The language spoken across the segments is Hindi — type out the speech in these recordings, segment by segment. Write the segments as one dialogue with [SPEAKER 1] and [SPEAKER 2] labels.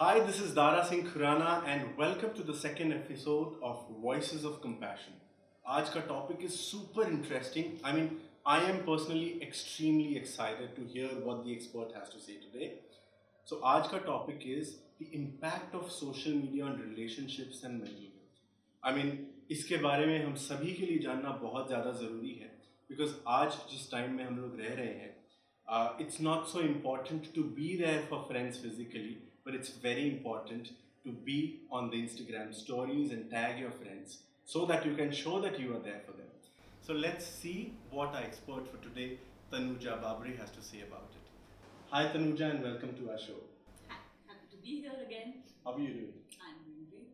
[SPEAKER 1] Hi, this is Dara Singh Khurana and welcome to the second episode of Voices of Compassion. आज का topic is super interesting. I mean, I am personally extremely excited to hear what the expert has to say today. So आज का topic is the impact of social media on relationships and mental health. I mean, इसके बारे में हम सभी के लिए जानना बहुत ज़्यादा ज़रूरी है बिकॉज आज जिस टाइम में हम लोग रह रहे हैं it's not so important to be there for friends physically but it's very important to be on the Instagram stories and tag your friends so that you can show that you are there for them. So let's see what our expert for today, Tanuja Babri, has to say about it. Hi Tanuja and welcome to our show.
[SPEAKER 2] Hi, happy to be here again.
[SPEAKER 1] How are you doing?
[SPEAKER 2] I'm doing great.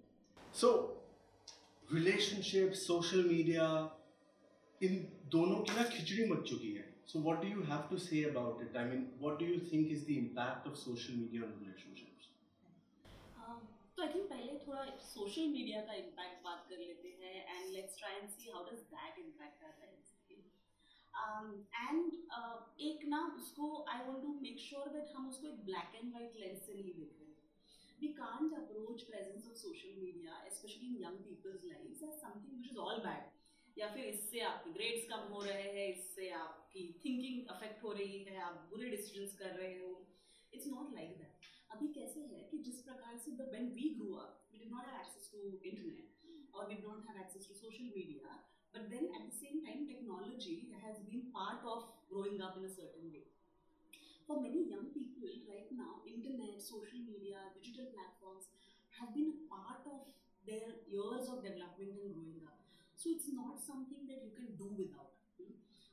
[SPEAKER 1] So, relationships, social media, इन दोनों की ना खिचड़ी मच चुकी है So what do you have to say about it? I mean, what do you think is the impact of social media on relationships?
[SPEAKER 2] तो आई थिंक पहले थोड़ा सोशल मीडिया का इम्पैक्ट बात कर लेते हैं and let's try and see how does that impact our and एक ना उसको I want to make sure that हम उसको एक ब्लैक एंड वाइट लेंस से नहीं देख रहे we can't approach presence of social media specially in young peoples life as something which is all bad या फिर इससे आपके ग्रेड्स कम हो रहे हैं, इससे आपकी थिंकिंग अफेक्ट हो रही है, आप बुरे डिसीजंस कर रहे हो। इट्स नॉट लाइक दैट अभी कैसे है कि जिस प्रकार से when we grow up did not have access to internet और we'd not have access to social media but then at the same time technology has been part of growing up in a certain way for many young people right now internet social media digital platforms have been a part of their years of development and growing up so it's not something that you can do without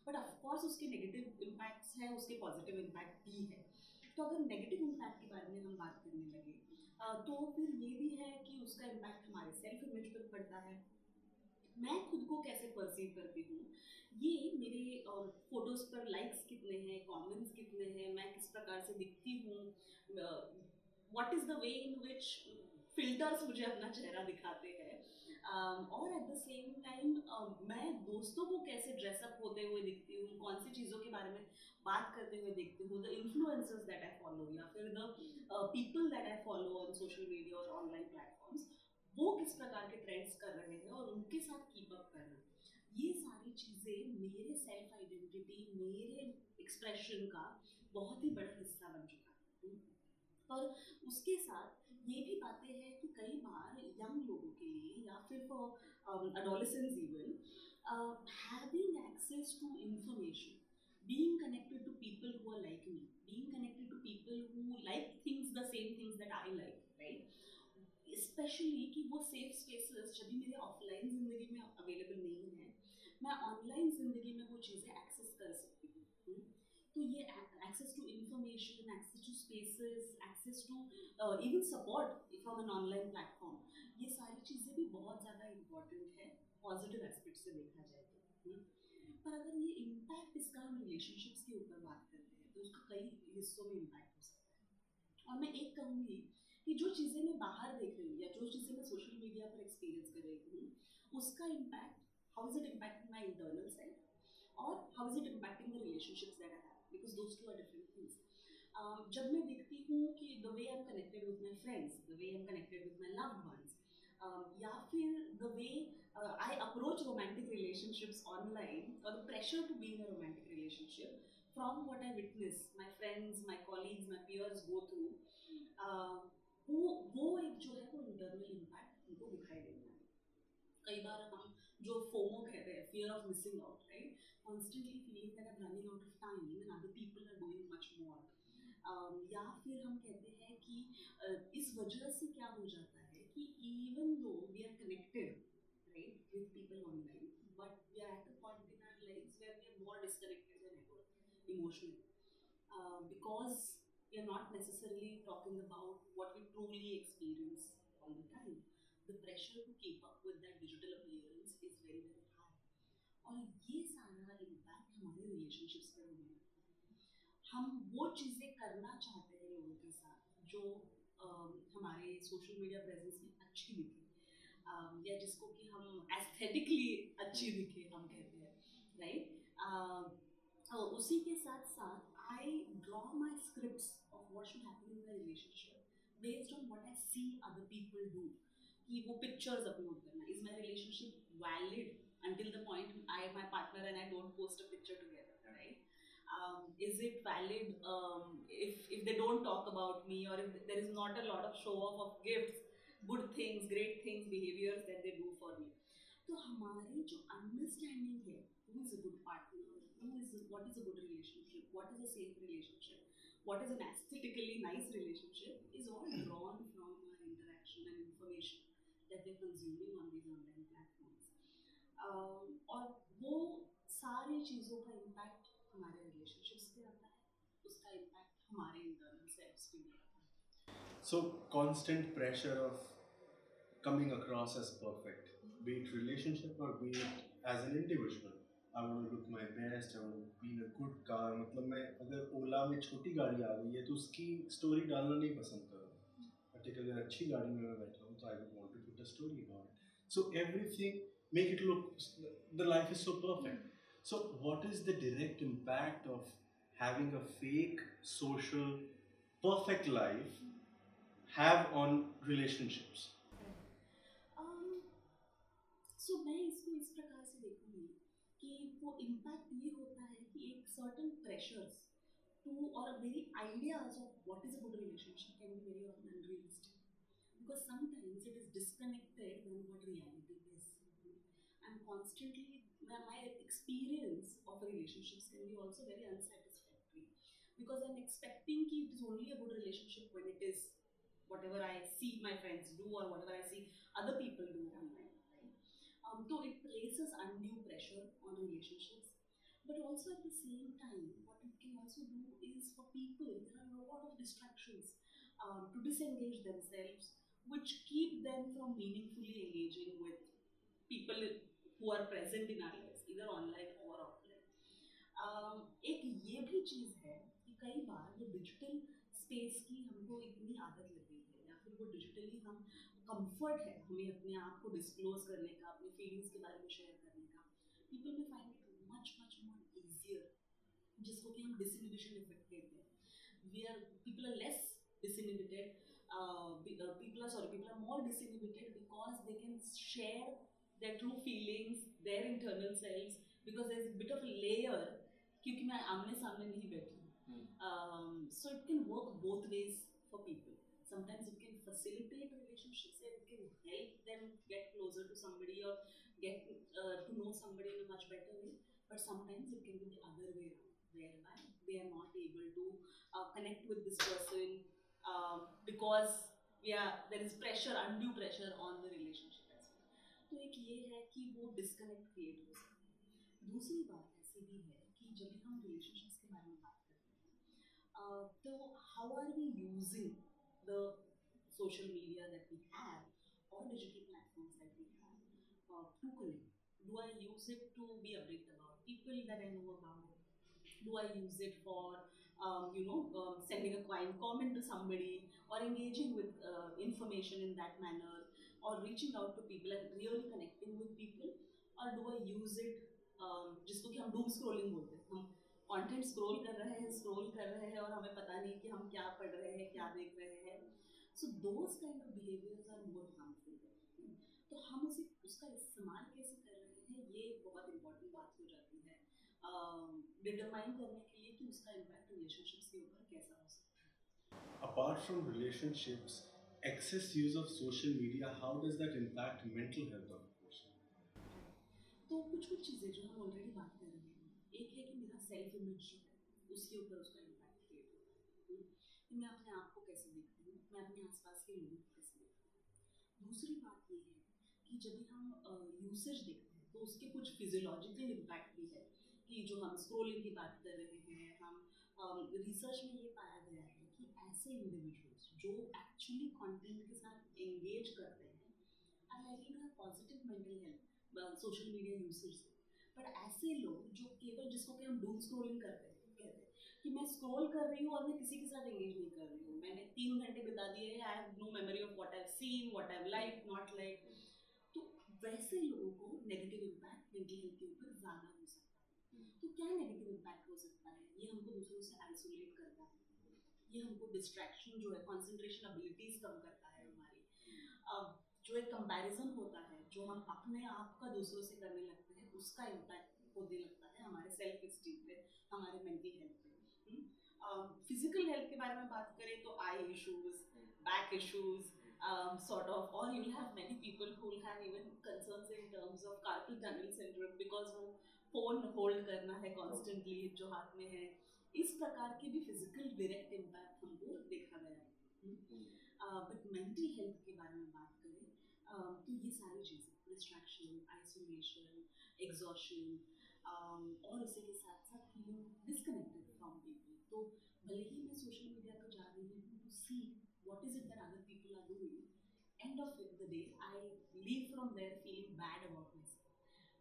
[SPEAKER 2] but of course उसके नेगेटिव इम्पैक्ट्स हैं उसके पॉजिटिव इम्पैक्ट भी है. तो अगर नेगेटिव इम्पैक्ट तो फिर ये भी है कि उसका इम्पैक्ट हमारे सेल्फ इमेज पर पड़ता है। मैं खुद को कैसे परसीव करती हूँ? ये मेरे फ़ोटोज़ पर लाइक्स कितने हैं कमेंट्स कितने हैं, मैं किस प्रकार से दिखती हूँ? What is the way in which filters मुझे अपना चेहरा दिखाते हैं? और एट द सेम टाइम मैं दोस्तों को कैसे ड्रेसअप होते हुए दिखती हूँ, कौन सी चीज़ों के बारे में बात करते हुए देखती हूँ the influencers that I follow या फिर the people that I follow on social media और ऑनलाइन प्लेटफॉर्म्स वो किस प्रकार के ट्रेंड्स कर रहे हैं और उनके साथ कीप अप कर रहे हैं। ये सारी चीज़ें मेरे सेल्फ आइडेंटिटी मेरे एक्सप्रेशन का बहुत ही बड़ा हिस्सा बन चुका है। और उसके साथ ये भी बातें हैं कि कई बार यंग लोगों के लिए या फिर for adolescence even having access to information being connected to people who are like me, being connected to people who like things, the same things that I like, right? Specially कि वो सेफ़ स्पेसेस जब भी मेरे ऑफलाइन ज़िंदगी में अवेलेबल नहीं है, मैं ऑनलाइन ज़िंदगी में वो चीज़ें एक्सेस कर सकती हूँ तो ये access to information access to spaces access to even support from an online platform ये सारी चीज़ें भी बहुत ज़्यादा इंपॉर्टेंट है पॉजिटिव एस्पेक्ट से देखा जाए तो पर अगर ये इम्पैक्ट इसका हम रिलेशनशिप्स के ऊपर बात करते हैं तो उसका कई हिस्सों में इम्पैक्ट हो सकता है। और मैं एक कहूँगी कि जो चीज़ें मैं बाहर देख रही हूँ या जो चीज़ें मैं सोशल मीडिया पर एक्सपीरियंस कर रही हूँ, उसका impact how is it impacting my internal self और how is it impacting the relationships that I because those two are different things जब मैं देखती हूँ कि the way I am connected with my friends the way I am connected with my loved ones या फिर the way I approach romantic relationships online और the pressure to be in a romantic relationship from what I witness my friends my colleagues my peers go through वो वो एक जो है वो इंटरनल इम्पैक्ट उनको दिखाई देता है। कई बार हम जो फोमो कहते हैं fear of missing out Right constantly feeling that I running out of time and other people are doing much more या फिर हम कहते हैं कि uh, इस वजह से क्या हो जाता है कि even though we are connected right with people online but we are at a point in our life where we are more disconnected than ever emotionally because we are not necessarily talking about what we truly experience all the time. The pressure to keep up with that digital appearance is very, very high. और हम वो चीज़ें करना चाहते हैं लोगों के साथ जो uh, हमारे सोशल मीडिया प्रेजेंस में अच्छी दिखे। या जिसको कि हम एस्थेटिकली अच्छी दिखे हम कहते हैं राइट uh, उसी के साथ साथ draw my scripts of what should happen in the relationship based on what I see other people do कि वो पिक्चर्स अपलोड करना। Is my relationship valid until the point I my partner and I don't post a picture together, right? Um, is it valid um, if if they don't talk about me or if there is not a lot of show off of gifts, good things, great things, behaviors that they do for me? तो हमारी जो अंडरस्टैंडिंग है who is a good partner, who is what is a good relationship, what is a safe relationship, what is an aesthetically nice relationship is all drawn from our interaction and information that we're consuming on these online platforms. Um, और वो सारी चीज़ों का इम्पैक्ट हमारे रिलेशनशिप्स पे आता है उसका इम्पैक्ट हमारे इंटरनल सेल्फ्स पे भी आता है
[SPEAKER 1] So, constant pressure of coming across as perfect, be it relationship or be it as an individual. Look my best, I want to be in a good car. मतलब मैं अगर ओला में छोटी गाड़ी आ गई है तो उसकी स्टोरी डालना नहीं पसंद करूँगा बट एक अगर अच्छी गाड़ी में मैं बैठा हूँ तो I would want to put a story about it so everything make it look the life is so perfect so what is the direct impact of having a fake social perfect life have on relationships
[SPEAKER 2] so um, मैं इसको इस प्रकार से देखूंगी कि वो इम्पैक्ट ये होता है कि एक सर्टन प्रेशर्स टू और very ideas of what is a good relationship can be very unrealistic because sometimes it is disconnected from what reality is and constantly my experience of relationships can be also very unsatisfactory because I'm expecting that it is only a good relationship when it is whatever I see my friends do or whatever I see other people do online. Um, so it places undue pressure on relationships. But also at the same time, what it can also do is for people, there are a lot of distractions um, to disengage themselves, which keep them from meaningfully engaging with people who are present in our lives, online or offline. Um, एक ये भी चीज़ है कि कई बार वो डिजिटल स्पेस की हमको इतनी आदत लग गई है या फिर वो डिजिटली हम कंफर्ट है हमें अपने आप को डिस्क्लोज करने का अपने फीलिंग्स के बारे में शेयर करने का पीपल में find it much much more easier जिसको कि हम डिसइनिबिशन इफ़ेक्ट कहते हैं we are people are less disinhibited uh, people are sorry people are more because they can share their true feelings, their internal selves, because there's a bit of a layer क्योंकि मैं आमने सामने नहीं बैठी हूँ so it can work both ways for people sometimes it can facilitate relationships and it can help them get closer to somebody or get uh, to know somebody in a much better way but sometimes it can be the other way around whereby they are not able to uh, connect with this person uh, because yeah there is pressure undue pressure on the relationship तो एक ये है कि वो डिस्कनेक्ट क्रिएट हो सकता है दूसरी बात ऐसी भी है कि जब हम रिलेशनशिप्स के बारे में बात करते हैं तो how are we using the media that we have or digital platforms that we have uh, to connect. Do I use it to be updated about people that I know about? Do I use it for, um, you know, um, sending a kind comment to somebody or engaging with uh, information in that manner? Or reaching out to people and really connecting with people or do I use it um, जिसको कि हम डूम स्क्रोलिंग बोलते हैं। हम कंटेंट स्क्रॉल कर रहे हैं स्क्रॉल कर रहे हैं और हमें पता नहीं कि हम क्या पढ़ रहे हैं क्या देख रहे हैं। So those kind of behaviours are more harmful तो हम उसे उसका इस्तेमाल कैसे कर रहे हैं ये बहुत इंपॉर्टेंट बात हो जाती है। डिटरमाइन uh, करने के लिए कि उसका इम्पैक्ट रिलेशनशिप्स के ऊपर कैसा हो सकता है।
[SPEAKER 1] Apart from relationships excess use of social media, how does that impact mental health of a person?
[SPEAKER 2] तो कुछ कुछ चीज़ें जो हम ऑलरेडी बात कर रहे हैं। एक है कि मेरा सेल्फ इमेज जो है उसके ऊपर उसका इम्पैक्ट क्रिएट होता है। कि मैं अपने आप को कैसे देखती हूँ? मैं अपने आसपास के लोगों को कैसे देखती हूँ? दूसरी बात ये है कि जब भी हम यूसेज देखते हैं तो उसके कुछ फिजियोलॉजिकल इम्पैक्ट भी है। कि जो हम स्क्रोलिंग की बात कर रहे हैं हम रिसर्च में ये पाया गया है कि ऐसे इंडिविजुअल्स जो एक्चुअली कंटेंट के साथ एंगेज करते हैं I like to have positive mental health social media usage से। बट ऐसे लोग जो केवल जिसको कि हम डूम स्क्रोलिंग करते हैं, कहते हैं कि मैं स्क्रॉल कर रही हूँ और मैं किसी के साथ एंगेज नहीं कर रही हूँ। मैंने तीन घंटे बिता दिए हैं I have no memory of what I seen what I like not like तो वैसे लोगों को नेगेटिव इम्पैक्ट मेंटल हेल्थ के ऊपर ज़्यादा हो सकता है। तो क्या नेगेटिव इम्पैक्ट हो सकता है? ये हमको दूसरों से ये हमको डिस्ट्रैक्शन जो है कंसंट्रेशन एबिलिटीज कम करता है हमारी। अब जो एक कंपैरिजन होता है जो हम अपने आप का दूसरों से करने लगते हैं उसका इम्पैक्ट होने लगता है हमारे सेल्फ स्टीम पे हमारे मेंटल हेल्थ पे। Physical hmm? हेल्थ के बारे में बात करें तो eye issues back issues um, sort of, or you'll have many people who will have even concerns in terms of carpal tunnel syndrome वो फ़ोन होल्ड करना है कॉन्स्टेंटली जो हाथ में है। इस प्रकार के भी फ़िज़िकल डायरेक्ट इम्पैक्ट हमको देखा गया है। बट मेंटल हेल्थ के बारे में बात करें uh, तो ये सारी चीज़ें डिस्ट्रैक्शन आइसोलेशन एग्जॉशन और उसी के साथ साथ फीलिंग डिस्कनेक्टेड फ्रॉम पीपल तो भले ही मैं सोशल मीडिया पर जा रही हूँ to see what is it that other people are doing, end of the day, I leave from there feeling bad about myself.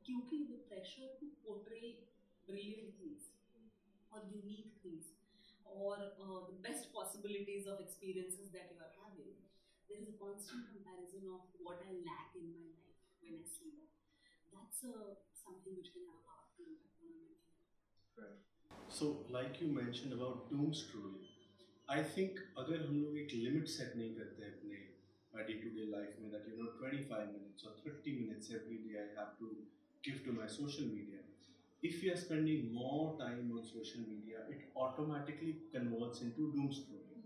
[SPEAKER 2] क्योंकि the pressure to portray brilliant things or unique things or uh, the best possibilities of experiences that you are having, there is a constant comparison of what I lack in my life when I see that. That's uh, something which can have a powerful impact on our mental health.
[SPEAKER 1] Right. So, like you mentioned about doom scrolling, I think अगर हम लोग एक लिमिट सेट नहीं करते अपने डे टू डे लाइफ में दैट यू नो 25 मिनट्स और 30 minutes every day I have to give to my social media if you are spending more time on social media it automatically converts into doom scrolling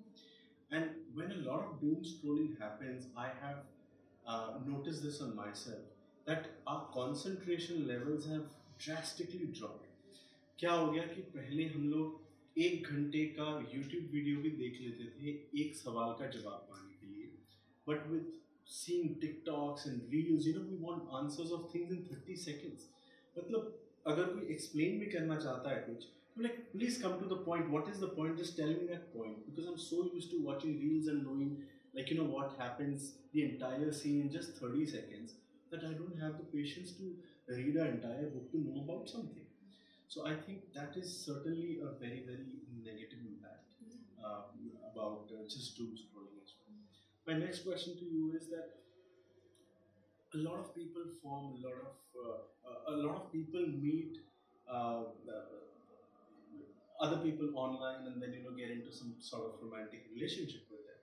[SPEAKER 1] and when a lot of doom scrolling happens i have uh, noticed this on myself that our concentration levels have drastically dropped क्या हो गया कि पहले हम लोग एक घंटे का यूट्यूब वीडियो भी देख लेते थे एक सवाल का जवाब पाने के लिए but with seeing TikToks and reels you know we want answers of things in 30 seconds मतलब अगर कोई एक्सप्लेन भी करना चाहता है कुछ तो like please come to the point what is the point just tell me that point because I am so used to watching reels and knowing like you know what happens the entire scene in just 30 seconds that i don't have the patience to read an entire book to know about something So I think that is certainly a very, very negative impact um, about uh, just doom scrolling as well. My next question to you is that a lot of people form a lot of uh, a lot of people meet uh, other people online and then you know get into some sort of romantic relationship with them.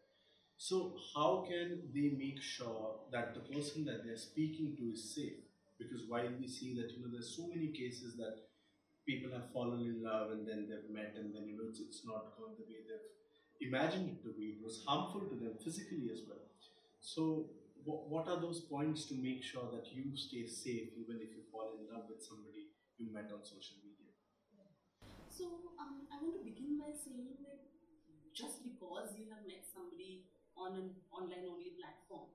[SPEAKER 1] So how can they make sure that the person that they're speaking to is safe? Because while we see that you know there's so many cases that people have fallen in love and then they've met and then you know it's, it's not gone the way they've imagined it to be. It was harmful to them physically as well. So what are those points to make sure that you stay safe even if you fall in love with somebody you met on social media?
[SPEAKER 2] So um, I want to begin by saying that just because you have met somebody on an online only platform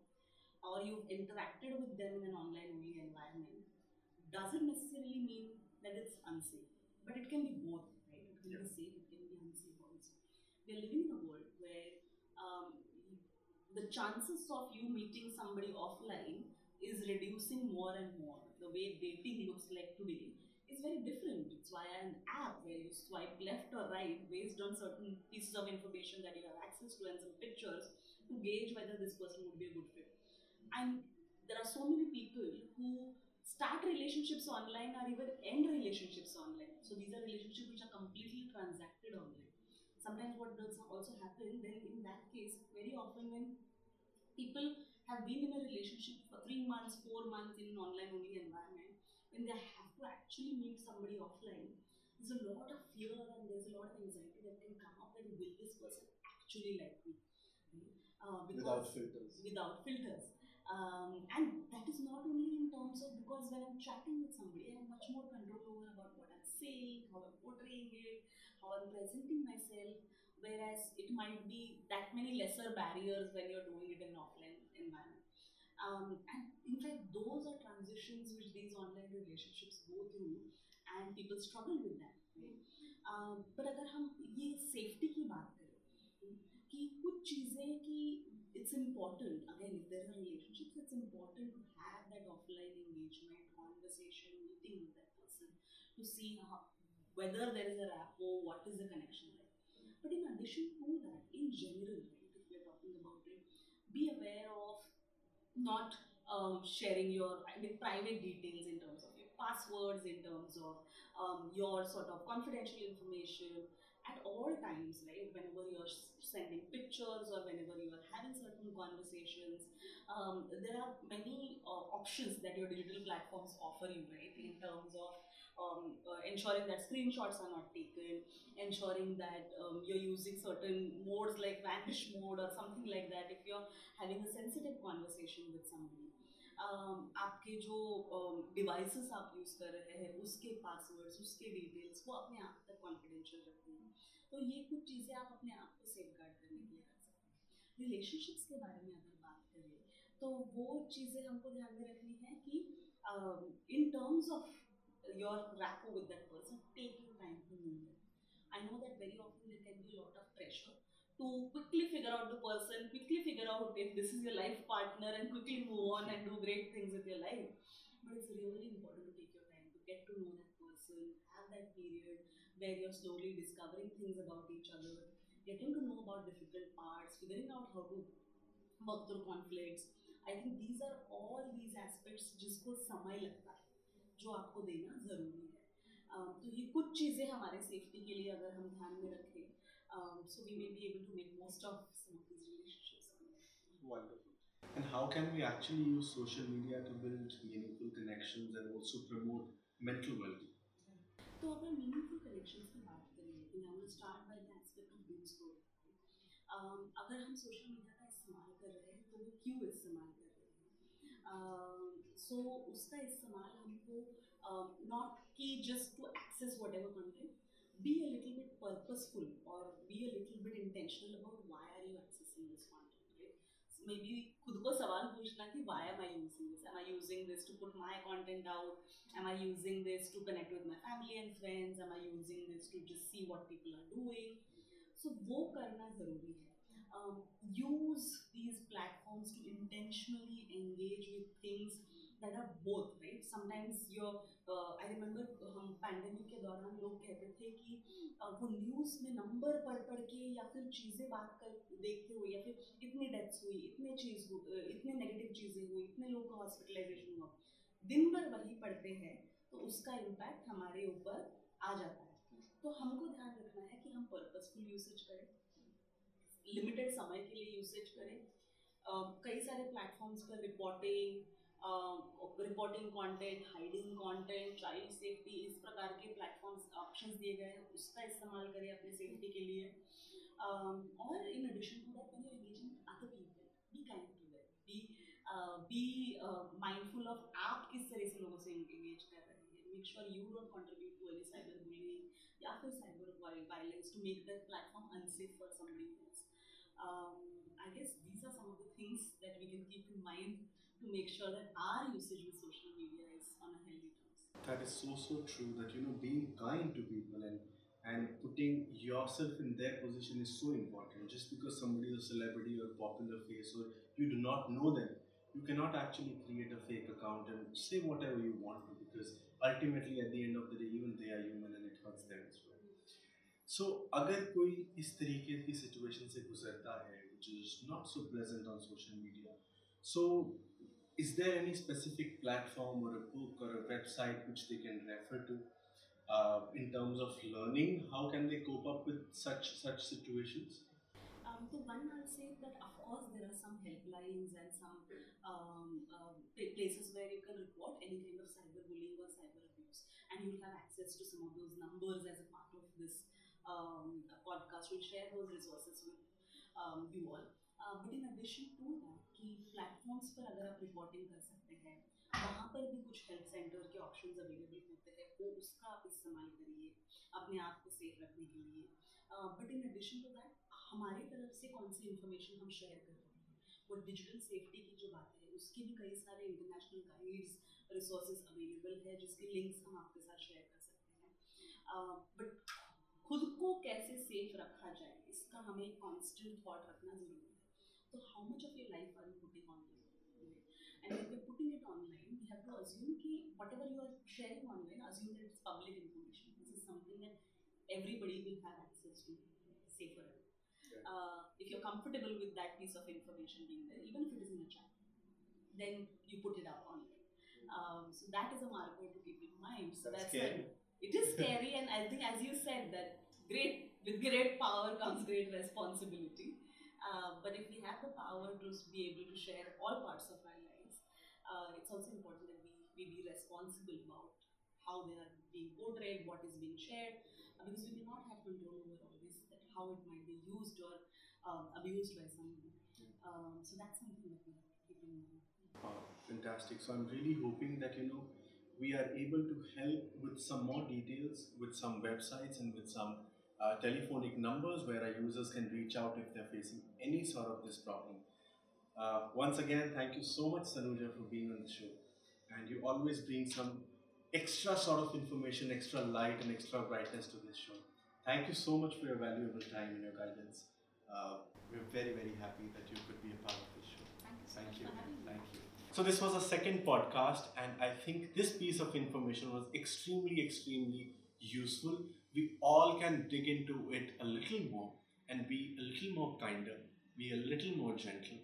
[SPEAKER 2] or you've interacted with them in an online only environment doesn't necessarily mean that it's unsafe. But it can be both, right? It can yeah. be safe, it can be unsafe also. We are living in a world the chances of you meeting somebody offline is reducing more and more. The way dating looks like today is very different. It's via an app where you swipe left or right based on certain pieces of information that you have access to and some pictures to gauge whether this person would be a good fit. And there are so many people who start relationships online or even end relationships online. So these are relationships which are completely transacted online. Sometimes what does also happen then in that case, very often when people have been in a relationship for three months, four months in an online only environment, when they have to actually meet somebody offline, there's a lot of fear and there's a lot of anxiety that can come up that will this person actually like me?
[SPEAKER 1] Uh, without filters.
[SPEAKER 2] Without filters. Um, and that is not only in terms of because when I'm chatting with somebody, I have much more control over about what I'm saying, how I'm portraying it, how I'm presenting myself Whereas it might be that many lesser barriers when you're doing it in an offline environment. Um, and in fact, those are transitions which these online relationships go through, and people struggle with that. Right? Um, but अगर हम ये सेफ्टी की बात करें कि कुछ चीज़ें कि it's important again if there are relationships it's important to have that offline engagement conversation meeting with that person to see how, whether there is a rapport what is the connection like but in addition to that in general right if we're talking about it be aware of not um, sharing your I mean, private details in terms of your passwords in terms of um, your sort of confidential information at all times, right? Whenever you're sending pictures or whenever you are having certain conversations, um, there are many uh, options that your digital platforms offer you, right? In terms of um, uh, ensuring that screenshots are not taken, ensuring that um, you're using certain modes like vanish mode or something like that if you're having a sensitive conversation with somebody. um, आपके जो डिवाइसेस आप यूज़ कर रहे हैं उसके पासवर्ड्स उसके डिटेल्स वो अपने आप तक कॉन्फिडेंशियल रखते हैं तो ये कुछ चीज़ें आप अपने आप को सेफ़ गार्ड करने के लिए कर सकते हैं रिलेशनशिप्स के बारे में अगर बात करें तो वो चीज़ें हमको ध्यान में रखनी है कि in terms of your rapport with that person, take your time to know them. I know that very often there can be a lot of pressure to quickly figure out the person, quickly figure out if this is your life partner, and quickly move on and do great things with your life. But it's really important to take your time to get to know that person, have that period where you're slowly discovering things about each other, getting to know about difficult parts, figuring out how to work through conflicts. I think these are all these aspects, just go samai lagta जो आपको देना ज़रूरी है um, तो ये कुछ चीज़ें हमारे सेफ्टी के लिए अगर हम ध्यान में रखें um, so we may be able to make most of some of these relationships.
[SPEAKER 1] And how can we actually use social media to build meaningful connections and also promote mental well-being?
[SPEAKER 2] तो अगर मीनिंगफुल कनेक्शंस की बात करें I will start by the aspect of doom scroll अगर हम सोशल मीडिया का इस्तेमाल कर रहे हैं तो वो क्यों इस्तेमाल कर रहे हैं सो उसका इस्तेमाल हमको नॉट कि just to access whatever content be a little bit purposeful or be a little bit intentional about why are you accessing this content right so maybe खुद को सवाल पूछना कि why am I using this am I using this to put my content out am I using this to connect with my family and friends am I using this to just see what people are doing so वो करना ज़रूरी है um, use these platforms to intentionally engage with things that are both right? Sometimes you're uh, I remember हम पैंडेमिक के दौरान लोग कहते थे कि uh, वो न्यूज़ में नंबर पढ़ पढ़ के या फिर चीज़ें बात कर देखते हुए या फिर इतनी डेथ्स हुई इतने चीज़ uh, इतने नेगेटिव चीज़ें हुई इतने लोगों का हॉस्पिटलाइजेशन हुआ। दिन भर वही पढ़ते हैं तो उसका इम्पैक्ट हमारे ऊपर आ जाता है। तो हमको ध्यान रखना है कि हम पर्पसफुल यूसेज करें लिमिटेड समय के लिए यूसेज करें। अ, कई सारे प्लेटफॉर्म्स पर reporting reporting content hiding content child safety इस प्रकार के प्लेटफॉर्म्स ऑप्शंस दिए गए हैं उसका इस्तेमाल करें अपनी सेफ्टी के लिए। Um, और in addition to that you engaging other people be kind to them be be mindful of आप किस तरह से लोगों से एंगेज कर रहे हैं। Make sure you don't contribute to any cyber bullying या फिर cyber violence to make that platform unsafe for else. Um, I guess these are some of the things that we can keep in mind to make sure that our usage with social media is on a healthy terms.
[SPEAKER 1] That is so so true. That you know, being kind to people and and putting yourself in their position is so important. Just because somebody is a celebrity or popular face or you do not know them, you cannot actually create a fake account and say whatever you want to because ultimately at the end of the day, even they are human and it hurts them as well. So, अगर कोई इस तरीके की सिचुएशन से गुजरता है which is not so pleasant on social media, so is there any specific platform or a book or a website which they can refer to uh, in terms of learning? How can they cope up with such such situations?
[SPEAKER 2] Um, so one I'll say that of course there are some helplines and some um, uh, places where you can report any kind of cyberbullying or cyber abuse, and you'll have access to some of those numbers as a part of this um, podcast. We'll share those resources with um, you all. Uh, but in addition to that, कि platforms पर अगर आप रिपोर्टिंग कर सकते हैं, वहाँ पर भी कुछ हेल्प सेंटर के ऑप्शंस अवेलेबल होते हैं, वो उसका आप इस्तेमाल करिए अपने आप को सेफ़ रखने के लिए। But in addition to that हमारी तरफ़ से कौन सी इन्फॉर्मेशन हम शेयर कर रहे हैं? वो डिजिटल सेफ्टी की जो बात है, उसकी भी कई सारे इंटरनेशनल गाइड्स रिसोर्सेज अवेलेबल है, जिसके लिंक्स हम आपके साथ शेयर कर सकते हैं। बट खुद को कैसे सेफ़ रखा जाए, इसका हमें कांस्टेंट थॉट रखना ज़रूरी है। So how much of your life are you putting online? And when we're putting it online, we have to assume that whatever you are sharing online, assume that it's public information. This is something that everybody will have access to, safer.
[SPEAKER 1] Yeah.
[SPEAKER 2] Uh, if you're comfortable with that piece of information being there, even if it is in a chat, then you put it up online. Um, so that is a marker to keep in mind. So
[SPEAKER 1] that's,
[SPEAKER 2] that's
[SPEAKER 1] scary.
[SPEAKER 2] It is scary, and I think, as you said, that great with great power comes great responsibility. Uh, but if we have the power to be able to share all parts of our lives, uh, it's also important that we, we be responsible about how they are being portrayed, what is being shared, uh, because we may not have control over all this, that how it might be used or um, abused by someone. Um, so that's something that we have to keep in mind.
[SPEAKER 1] Wow, fantastic. So I'm really hoping that you know we are able to help with some more details, with some websites and with some uh, telephonic numbers where our users can reach out if they're facing any sort of this problem. Uh, once again, thank you so much, Sanuja, for being on the show. And you always bring some extra sort of information, extra light, and extra brightness to this show. Thank you so much for your valuable time and your guidance. Uh, we're very, very happy that you could be a part of this show.
[SPEAKER 2] Thank you so
[SPEAKER 1] Thank you.
[SPEAKER 2] for having me.
[SPEAKER 1] Thank you. So this was a second podcast, and I think this piece of information was extremely, extremely useful. We all can dig into it a little more and be a little more kinder, be a little more gentle,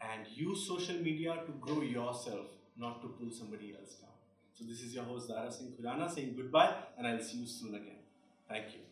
[SPEAKER 1] and use social media to grow yourself, not to pull somebody else down. So this is your host Dara Singh Khurana saying goodbye, and I'll see you soon again. Thank you.